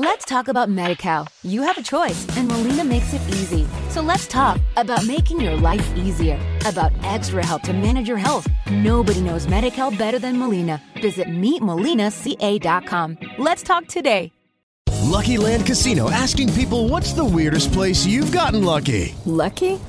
Let's talk about MediCal. You have a choice, and Molina makes it easy. So let's talk about making your life easier, about extra help to manage your health. Nobody knows MediCal better than Molina. Visit meetmolinaca.com. Let's talk today. Lucky Land Casino asking people what's the weirdest place you've gotten lucky? Lucky?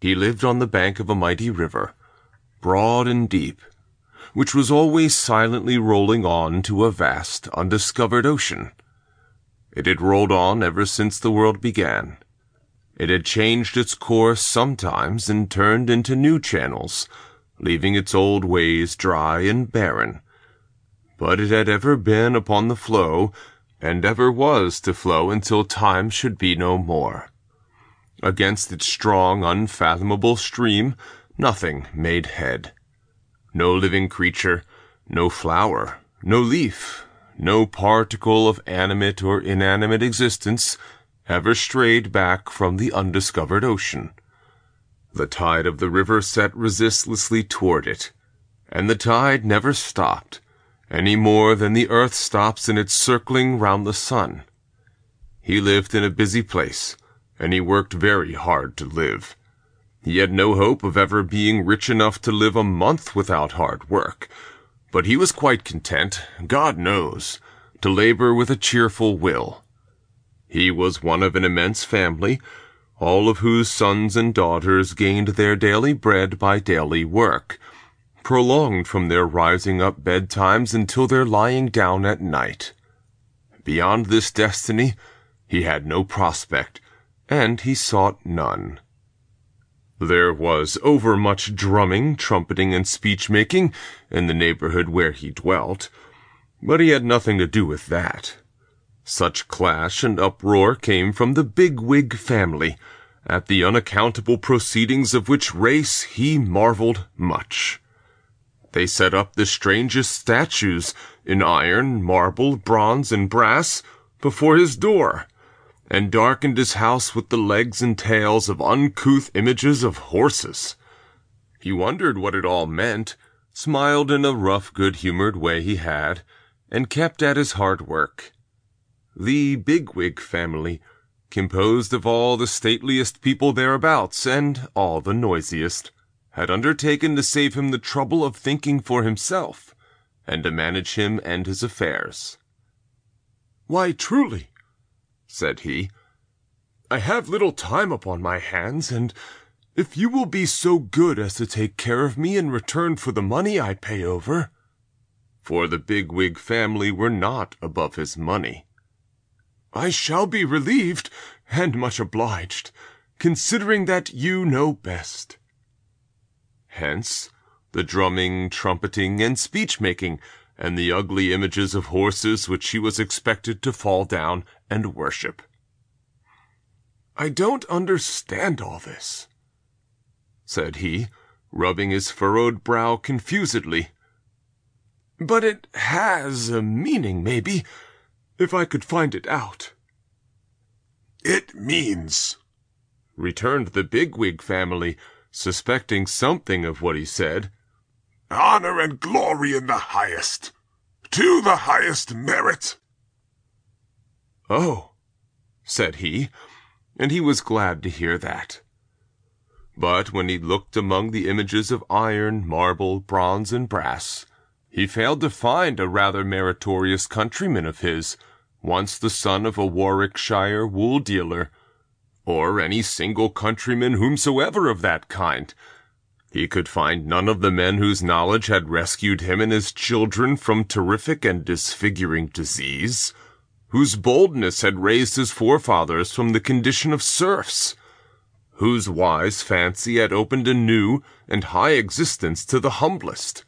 He lived on the bank of a mighty river, broad and deep, which was always silently rolling on to a vast, undiscovered ocean. It had rolled on ever since the world began. It had changed its course sometimes and turned into new channels, leaving its old ways dry and barren. But it had ever been upon the flow, and ever was to flow until time should be no more. Against its strong, unfathomable stream, nothing made head. No living creature, no flower, no leaf, no particle of animate or inanimate existence ever strayed back from the undiscovered ocean. The tide of the river set resistlessly toward it, and the tide never stopped, any more than the earth stops in its circling round the sun. He lived in a busy place, and he worked very hard to live. He had no hope of ever being rich enough to live a month without hard work, but he was quite content, God knows, to labor with a cheerful will. He was one of an immense family, all of whose sons and daughters gained their daily bread by daily work, prolonged from their rising up bedtimes until their lying down at night. Beyond this destiny he had no prospect, and he sought none. There was overmuch drumming, trumpeting, and speech-making in the neighborhood where he dwelt, but he had nothing to do with that. Such clash and uproar came from the big-wig family, at the unaccountable proceedings of which race he marveled much. They set up the strangest statues, in iron, marble, bronze, and brass, before his door, and darkened his house with the legs and tails of uncouth images of horses. He wondered what it all meant, smiled in a rough, good-humored way he had, and kept at his hard work. The Bigwig family, composed of all the stateliest people thereabouts and all the noisiest, had undertaken to save him the trouble of thinking for himself, and to manage him and his affairs. Why, truly, said he, I have little time upon my hands, and if you will be so good as to take care of me in return for the money I pay over, for the Bigwig family were not above his money, I shall be relieved and much obliged, considering that you know best. Hence, the drumming, trumpeting, and speech-making, and the ugly images of horses which she was expected to fall down and worship. I don't understand all this, said he, rubbing his furrowed brow confusedly. But it has a meaning, maybe, if I could find it out. It means, returned the Bigwig family, suspecting something of what he said, honor and glory in the highest, to the highest merit. Oh, said he, and he was glad to hear that. But when he looked among the images of iron, marble, bronze, and brass, he failed to find a rather meritorious countryman of his once the son of a Warwickshire wool dealer, or any single countryman whomsoever of that kind. He could find none of the men whose knowledge had rescued him and his children from terrific and disfiguring disease, whose boldness had raised his forefathers from the condition of serfs, whose wise fancy had opened a new and high existence to the humblest,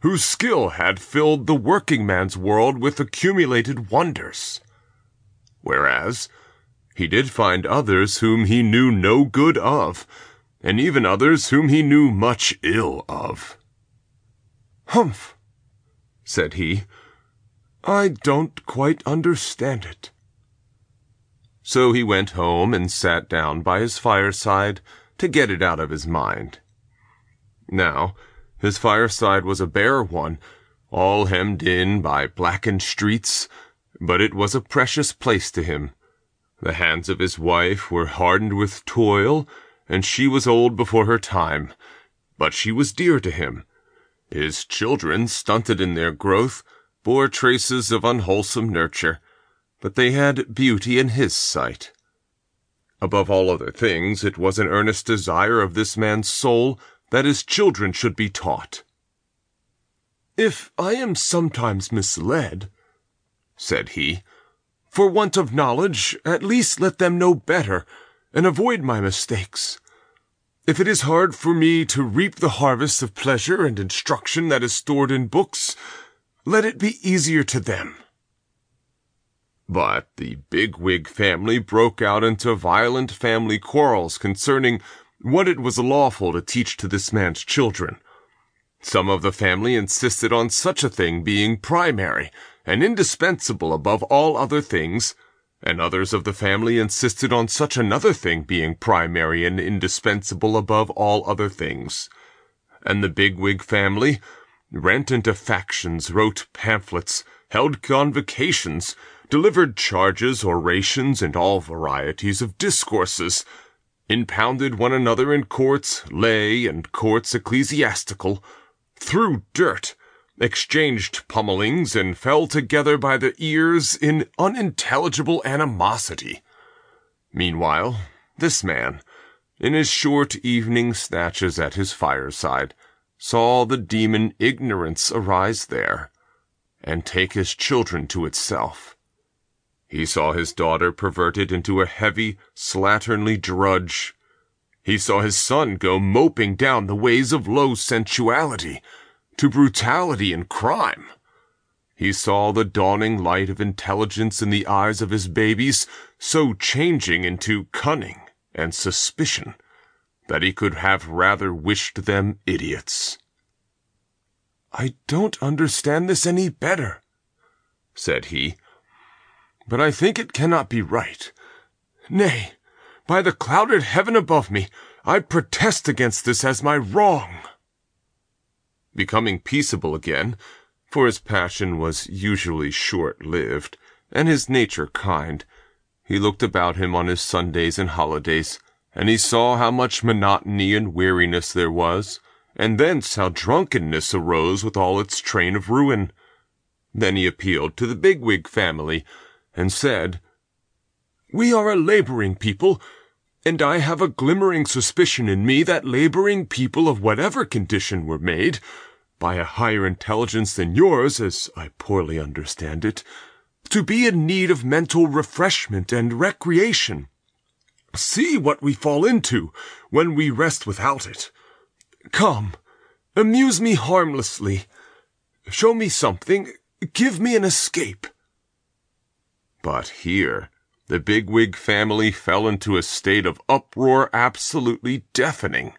whose skill had filled the working man's world with accumulated wonders. Whereas, he did find others whom he knew no good of, and even others whom he knew much ill of. Humph, said he. I don't quite understand it. So he went home and sat down by his fireside to get it out of his mind. Now, his fireside was a bare one, all hemmed in by blackened streets, but it was a precious place to him. The hands of his wife were hardened with toil, and she was old before her time, but she was dear to him. His children, stunted in their growth, bore traces of unwholesome nurture, but they had beauty in his sight. Above all other things, it was an earnest desire of this man's soul that his children should be taught. If I am sometimes misled, said he, for want of knowledge, at least let them know better, and avoid my mistakes. If it is hard for me to reap the harvest of pleasure and instruction that is stored in books, let it be easier to them. But the Bigwig family broke out into violent family quarrels concerning what it was lawful to teach to this man's children. Some of the family insisted on such a thing being primary and indispensable above all other things, and others of the family insisted on such another thing being primary and indispensable above all other things. And the Bigwig family rent into factions, wrote pamphlets, held convocations, delivered charges, orations, and all varieties of discourses, impounded one another in courts lay and courts ecclesiastical, threw dirt, exchanged pummelings, and fell together by the ears in unintelligible animosity. Meanwhile, this man, in his short evening snatches at his fireside, saw the demon ignorance arise there, and take his children to itself. He saw his daughter perverted into a heavy, slatternly drudge. He saw his son go moping down the ways of low sensuality, to brutality and crime. He saw the dawning light of intelligence in the eyes of his babies so changing into cunning and suspicion that he could have rather wished them idiots. I don't understand this any better, said he, but I think it cannot be right. Nay, by the clouded heaven above me, I protest against this as my wrong. Becoming peaceable again, for his passion was usually short-lived, and his nature kind, he looked about him on his Sundays and holidays, and he saw how much monotony and weariness there was, and thence how drunkenness arose with all its train of ruin. Then he appealed to the Bigwig family, and said, We are a laboring people, and I have a glimmering suspicion in me that laboring people of whatever condition were made, by a higher intelligence than yours, as I poorly understand it, to be in need of mental refreshment and recreation. See what we fall into when we rest without it. Come, amuse me harmlessly. Show me something. Give me an escape. But here, the Bigwig family fell into a state of uproar absolutely deafening.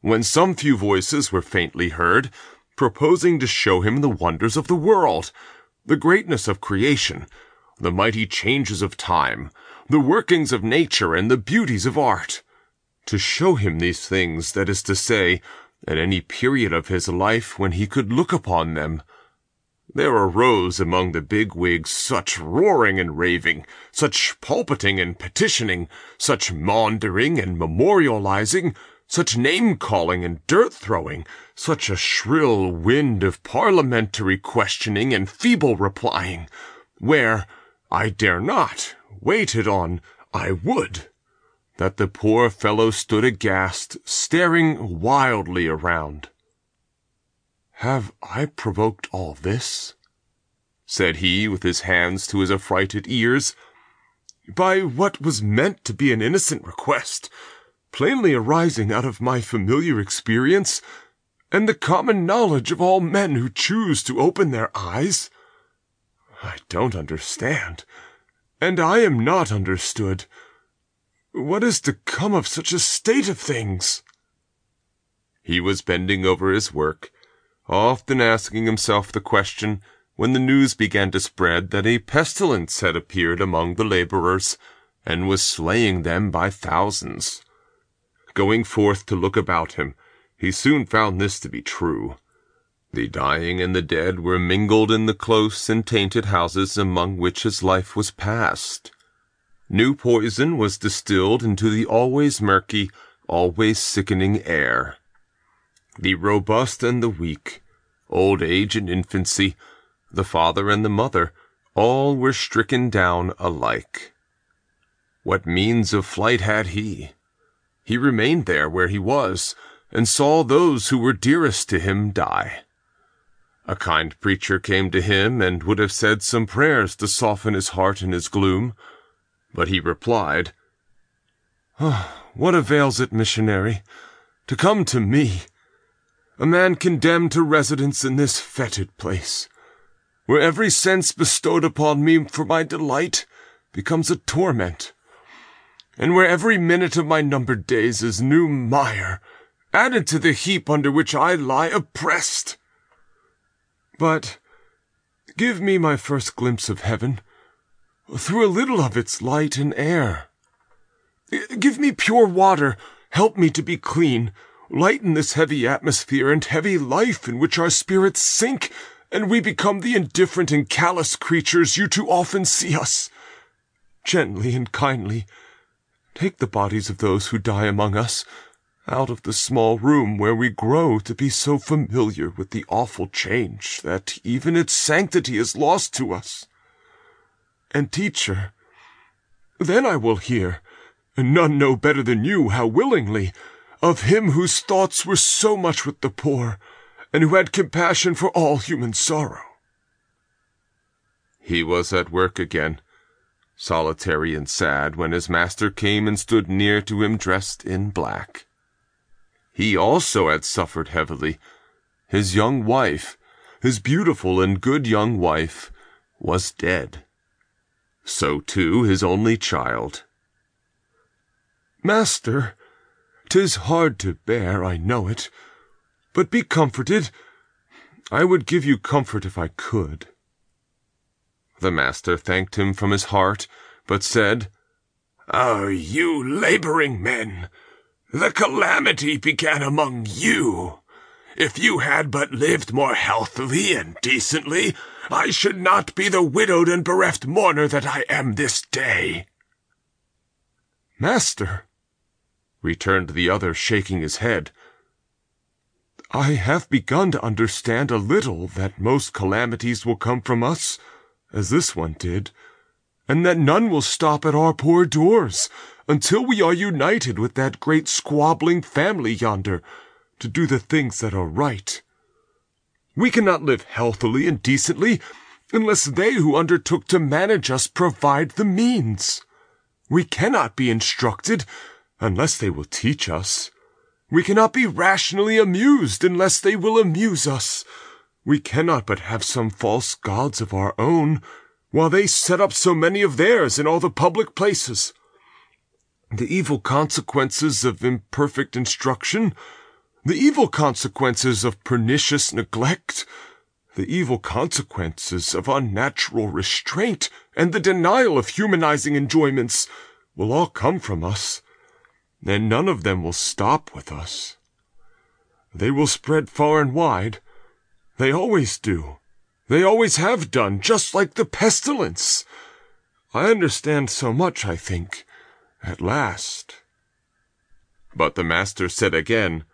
When some few voices were faintly heard, proposing to show him the wonders of the world, the greatness of creation, the mighty changes of time, the workings of nature, and the beauties of art to show him these things, that is to say, at any period of his life when he could look upon them. There arose among the bigwigs such roaring and raving, such pulpiting and petitioning, such maundering and memorializing, such name-calling and dirt-throwing, such a shrill wind of parliamentary questioning and feeble replying, where, I dare not, waited on, I would that the poor fellow stood aghast, staring wildly around. Have I provoked all this? said he, with his hands to his affrighted ears. By what was meant to be an innocent request, plainly arising out of my familiar experience, and the common knowledge of all men who choose to open their eyes? I don't understand. and I am not understood. What is to come of such a state of things? He was bending over his work, often asking himself the question when the news began to spread that a pestilence had appeared among the laborers and was slaying them by thousands. Going forth to look about him, he soon found this to be true. The dying and the dead were mingled in the close and tainted houses among which his life was passed. New poison was distilled into the always murky, always sickening air. The robust and the weak, old age and infancy, the father and the mother, all were stricken down alike. What means of flight had he? He remained there where he was, and saw those who were dearest to him die. A kind preacher came to him and would have said some prayers to soften his heart in his gloom, but he replied, oh, What avails it, missionary, to come to me, a man condemned to residence in this fetid place? where every sense bestowed upon me for my delight becomes a torment, and where every minute of my numbered days is new mire added to the heap under which I lie oppressed. But give me my first glimpse of heaven, through a little of its light and air. Give me pure water, help me to be clean, lighten this heavy atmosphere and heavy life in which our spirits sink and we become the indifferent and callous creatures you too often see us. Gently and kindly, take the bodies of those who die among us out of the small room where we grow to be so familiar with the awful change that even its sanctity is lost to us. And, teacher, then I will hear, and none know better than you how willingly, of him whose thoughts were so much with the poor, and who had compassion for all human sorrow. He was at work again, solitary and sad, when his master came and stood near to him dressed in black. He also had suffered heavily. His young wife, his beautiful and good young wife, was dead. So too his only child. Master, 'tis hard to bear, I know it, but be comforted. I would give you comfort if I could. The master thanked him from his heart, but said, Oh, you laboring men! The calamity began among you. If you had but lived more healthily and decently, I should not be the widowed and bereft mourner that I am this day. Master, returned the other, shaking his head, I have begun to understand a little that most calamities will come from us, as this one did, and that none will stop at our poor doors until we are united with that great squabbling family yonder to do the things that are right. We cannot live healthily and decently unless they who undertook to manage us provide the means. We cannot be instructed unless they will teach us. We cannot be rationally amused unless they will amuse us. We cannot but have some false gods of our own, while they set up so many of theirs in all the public places. The evil consequences of imperfect instruction, the evil consequences of pernicious neglect, the evil consequences of unnatural restraint, and the denial of humanizing enjoyments will all come from us and none of them will stop with us. They will spread far and wide. They always do. They always have done, just like the pestilence. I understand so much, I think, at last. But the master said again,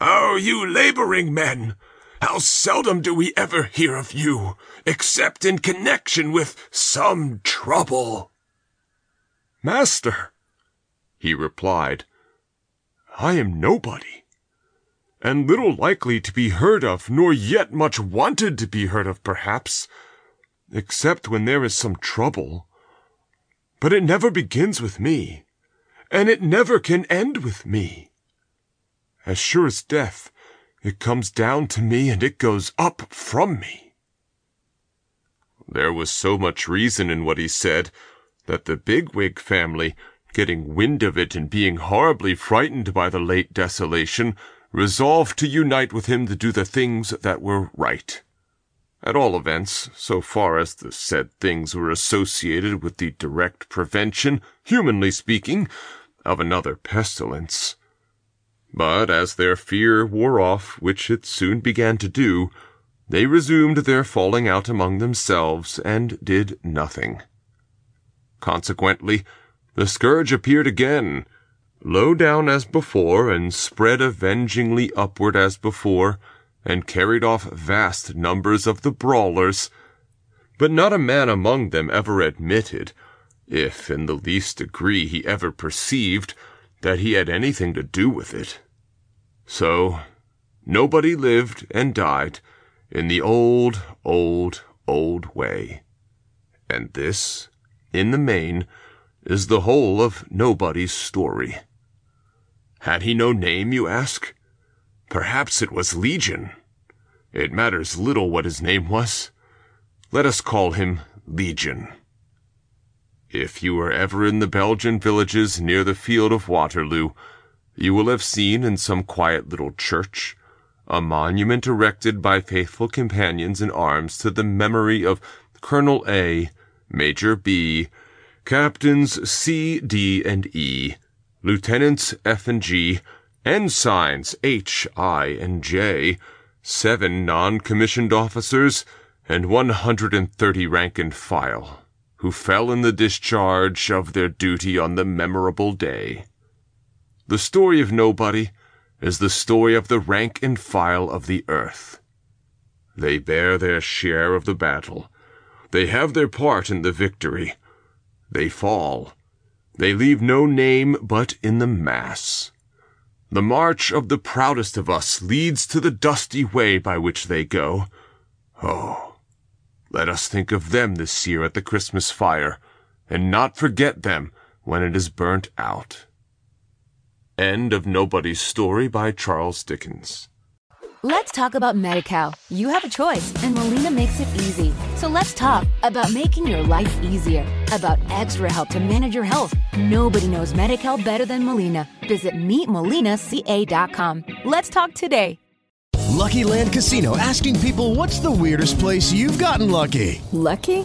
Oh, you laboring men! How seldom do we ever hear of you, except in connection with some trouble. Master, he replied, I am nobody, and little likely to be heard of, nor yet much wanted to be heard of, perhaps, except when there is some trouble. But it never begins with me, and it never can end with me. As sure as death, it comes down to me and it goes up from me. There was so much reason in what he said that the Bigwig family, getting wind of it and being horribly frightened by the late desolation, resolved to unite with him to do the things that were right. At all events, so far as the said things were associated with the direct prevention, humanly speaking, of another pestilence. But as their fear wore off, which it soon began to do, they resumed their falling out among themselves and did nothing. Consequently, the scourge appeared again, low down as before, and spread avengingly upward as before, and carried off vast numbers of the brawlers. But not a man among them ever admitted, if in the least degree he ever perceived, that he had anything to do with it. So, nobody lived and died in the old, old, old way. And this, in the main, is the whole of nobody's story. Had he no name, you ask? Perhaps it was Legion. It matters little what his name was. Let us call him Legion. If you were ever in the Belgian villages near the field of Waterloo, you will have seen in some quiet little church a monument erected by faithful companions in arms to the memory of Colonel A, Major B, Captains C, D, and E, Lieutenants F and G, Ensigns H, I, and J, seven non-commissioned officers, and one hundred and thirty rank and file, who fell in the discharge of their duty on the memorable day. The story of nobody is the story of the rank and file of the earth. They bear their share of the battle. They have their part in the victory. They fall. They leave no name but in the mass. The march of the proudest of us leads to the dusty way by which they go. Oh, let us think of them this year at the Christmas fire, and not forget them when it is burnt out. End of Nobody's Story by Charles Dickens. Let's talk about MediCal. You have a choice, and Molina makes it easy. So let's talk about making your life easier, about extra help to manage your health. Nobody knows MediCal better than Molina. Visit meetmolinaca.com. Let's talk today. Lucky Land Casino asking people what's the weirdest place you've gotten lucky? Lucky?